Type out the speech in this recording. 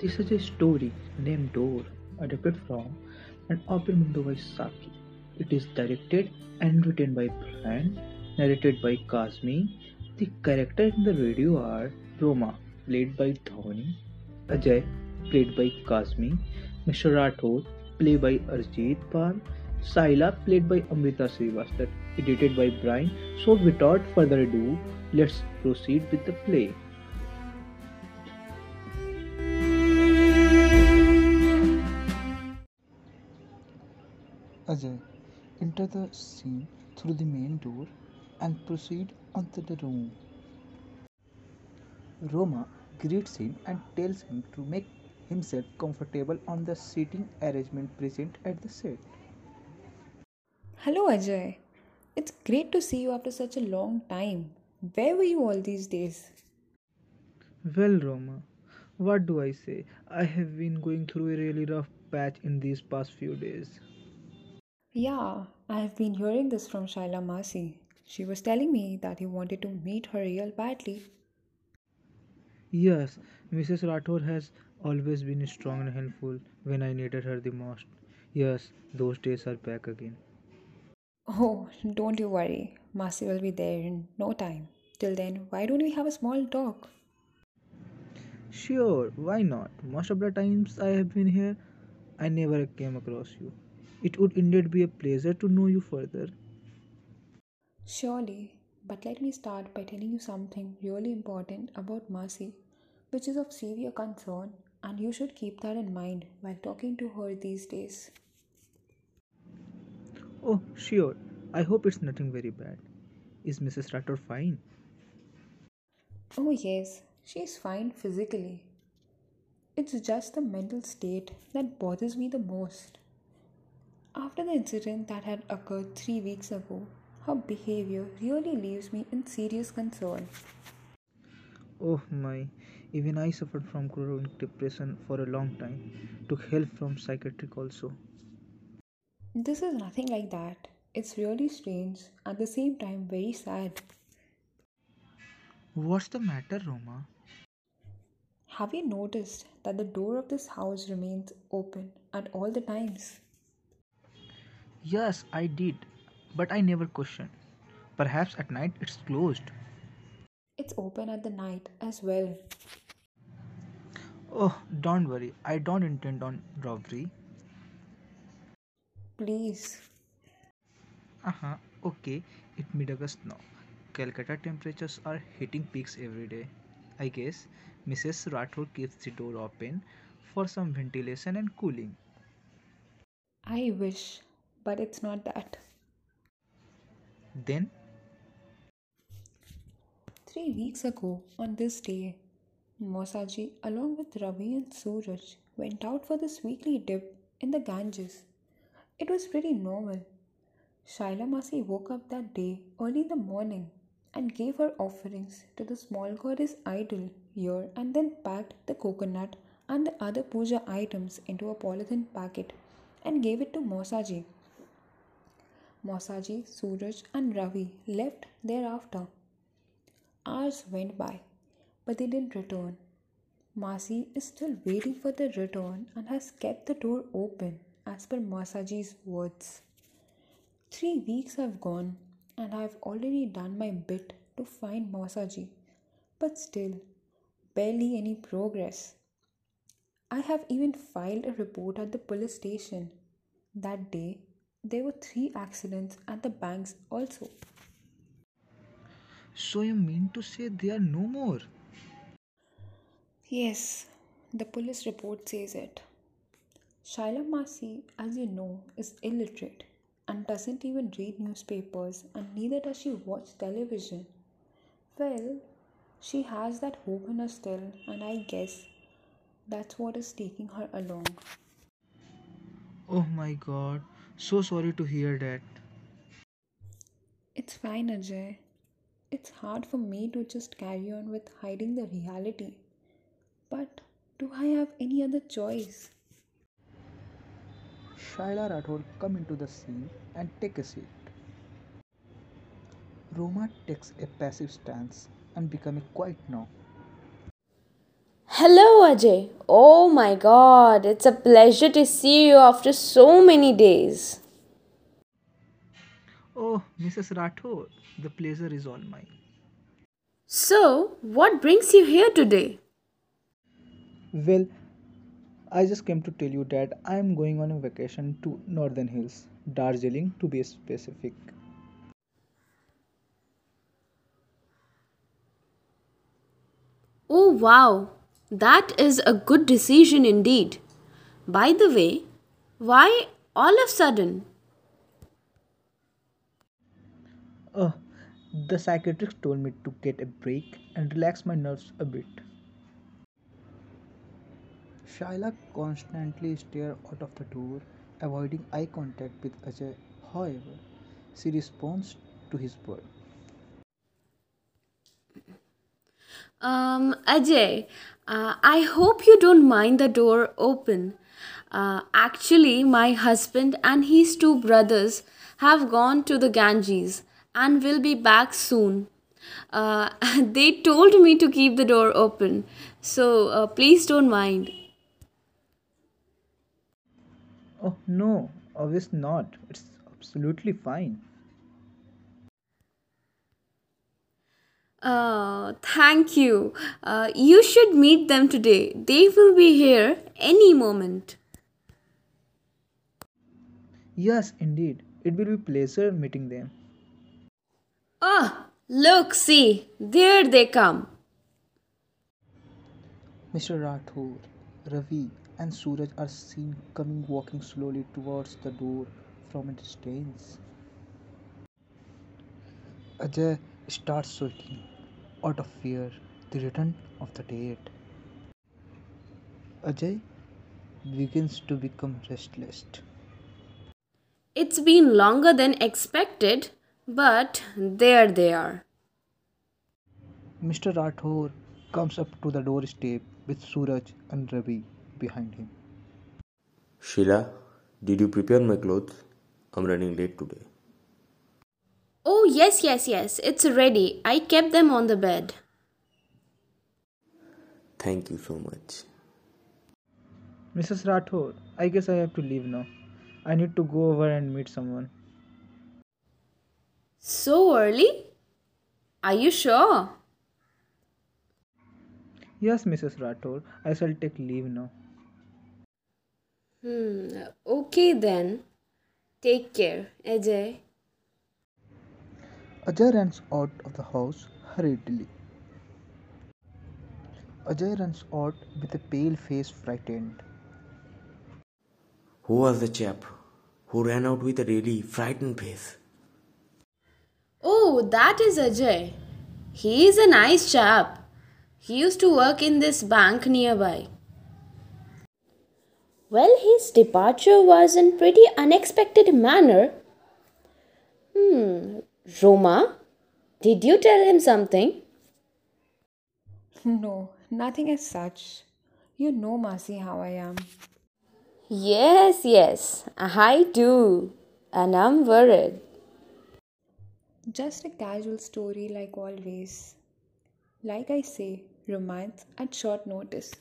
This is a story named Door, adapted from An Open Window by Saki. It is directed and written by Brian, narrated by Kazmi. The characters in the radio are Roma, played by Dhoni, Ajay, played by Kazmi, Mr. Rathod, played by Arjit Pal, Saila, played by Amrita Srivastava, edited by Brian. So, without further ado, let's proceed with the play. Ajay, enter the scene through the main door and proceed onto the room. Roma greets him and tells him to make himself comfortable on the seating arrangement present at the set. Hello, Ajay. It's great to see you after such a long time. Where were you all these days? Well, Roma, what do I say? I have been going through a really rough patch in these past few days. Yeah, I have been hearing this from Shaila Masi. She was telling me that you wanted to meet her real badly. Yes, Mrs. Rathore has always been strong and helpful when I needed her the most. Yes, those days are back again. Oh, don't you worry. Masi will be there in no time. Till then, why don't we have a small talk? Sure, why not? Most of the times I have been here, I never came across you. It would indeed be a pleasure to know you further. Surely, but let me start by telling you something really important about Masi, which is of severe concern, and you should keep that in mind while talking to her these days. Oh, sure. I hope it's nothing very bad. Is Mrs. Rathore fine? Oh, yes, she's fine physically. It's just the mental state that bothers me the most. After the incident that had occurred three weeks ago, her behavior really leaves me in serious concern. Oh my, even I suffered from chronic depression for a long time. Took help from psychiatric also. This is nothing like that. It's really strange, at the same time, very sad. What's the matter, Roma? Have you noticed that the door of this house remains open at all the times? Yes, I did, but I never questioned. Perhaps at night it's closed. It's open at the night as well. Oh, don't worry, I don't intend on robbery. Please. Uh huh, okay, it's mid August now. Calcutta temperatures are hitting peaks every day. I guess Mrs. Rathore keeps the door open for some ventilation and cooling. I wish, but it's not that. Then, Three weeks ago, on this day, Masaji, along with Ravi and Suraj, went out for this weekly dip in the Ganges. It was pretty normal. Shaila Masi woke up that day early in the morning and gave her offerings to the small goddess idol here and then packed the coconut and the other puja items into a polythene packet and gave it to Masaji. Masaji, Suraj, and Ravi left thereafter. Hours went by, but they didn't return. Masi is still waiting for their return and has kept the door open as per Masaji's words. Three weeks have gone and I have already done my bit to find Masaji, but still, barely any progress. I have even filed a report at the police station. That day, there were three accidents at the banks also. so you mean to say they are no more? Yes, the police report says it. Shaila Masi, as you know, is illiterate and doesn't even read newspapers, and neither does she watch television. Well, she has that hope in her still, and I guess that's what is taking her along. Oh my god, so sorry to hear that. It's fine, Ajay. It's hard for me to just carry on with hiding the reality. But do I have any other choice? Shaila Rathore come into the scene and take a seat. Roma takes a passive stance and become quiet now. Hello, Ajay. Oh my god, it's a pleasure to see you after so many days. Oh, Mrs. Rathore, the pleasure is all mine. So, what brings you here today? Well, I just came to tell you that I am going on a vacation to Northern Hills, Darjeeling to be specific. Oh wow, that is a good decision indeed. By the way, why all of a sudden? Oh, the psychiatrist told me to get a break and relax my nerves a bit. Shaila constantly stared out of the door, avoiding eye contact with Ajay. However, she responds to his word. Um, Ajay, uh, I hope you don't mind the door open. Uh, actually, my husband and his two brothers have gone to the Ganges and will be back soon. Uh, they told me to keep the door open, so uh, please don't mind. Oh no, obviously not. It's absolutely fine. Uh, thank you. Uh, you should meet them today. They will be here any moment. Yes, indeed. It will be pleasure meeting them. Ah, look, see, there they come. Mr. Rathore, Ravi, and Suraj are seen coming walking slowly towards the door from a distance. Ajay starts sweating out of fear the return of the dead. Ajay begins to become restless. It's been longer than expected, but there they are. Mr. Rathore comes up to the doorstep with Suraj and Ravi behind him. Sheila, did you prepare my clothes? I'm running late today. Oh, yes, yes, yes, it's ready. I kept them on the bed. Thank you so much. Mrs. Rathore, I guess I have to leave now. I need to go over and meet someone. So early? Are you sure? Yes, Mrs. Rathore, I shall take leave now. Hmm, okay then. Take care, Ajay. Ajay runs out of the house hurriedly. Ajay runs out with a pale face, frightened. Who was the chap who ran out with a really frightened face? Oh, that is Ajay. He is a nice chap. He used to work in this bank nearby. Well, his departure was in pretty unexpected manner. Hmm, Roma, did you tell him something? No, nothing as such. You know, Masi, how I am. Yes, yes, I do. And I'm worried. Just a casual story like always. Like I say, romance at short notice.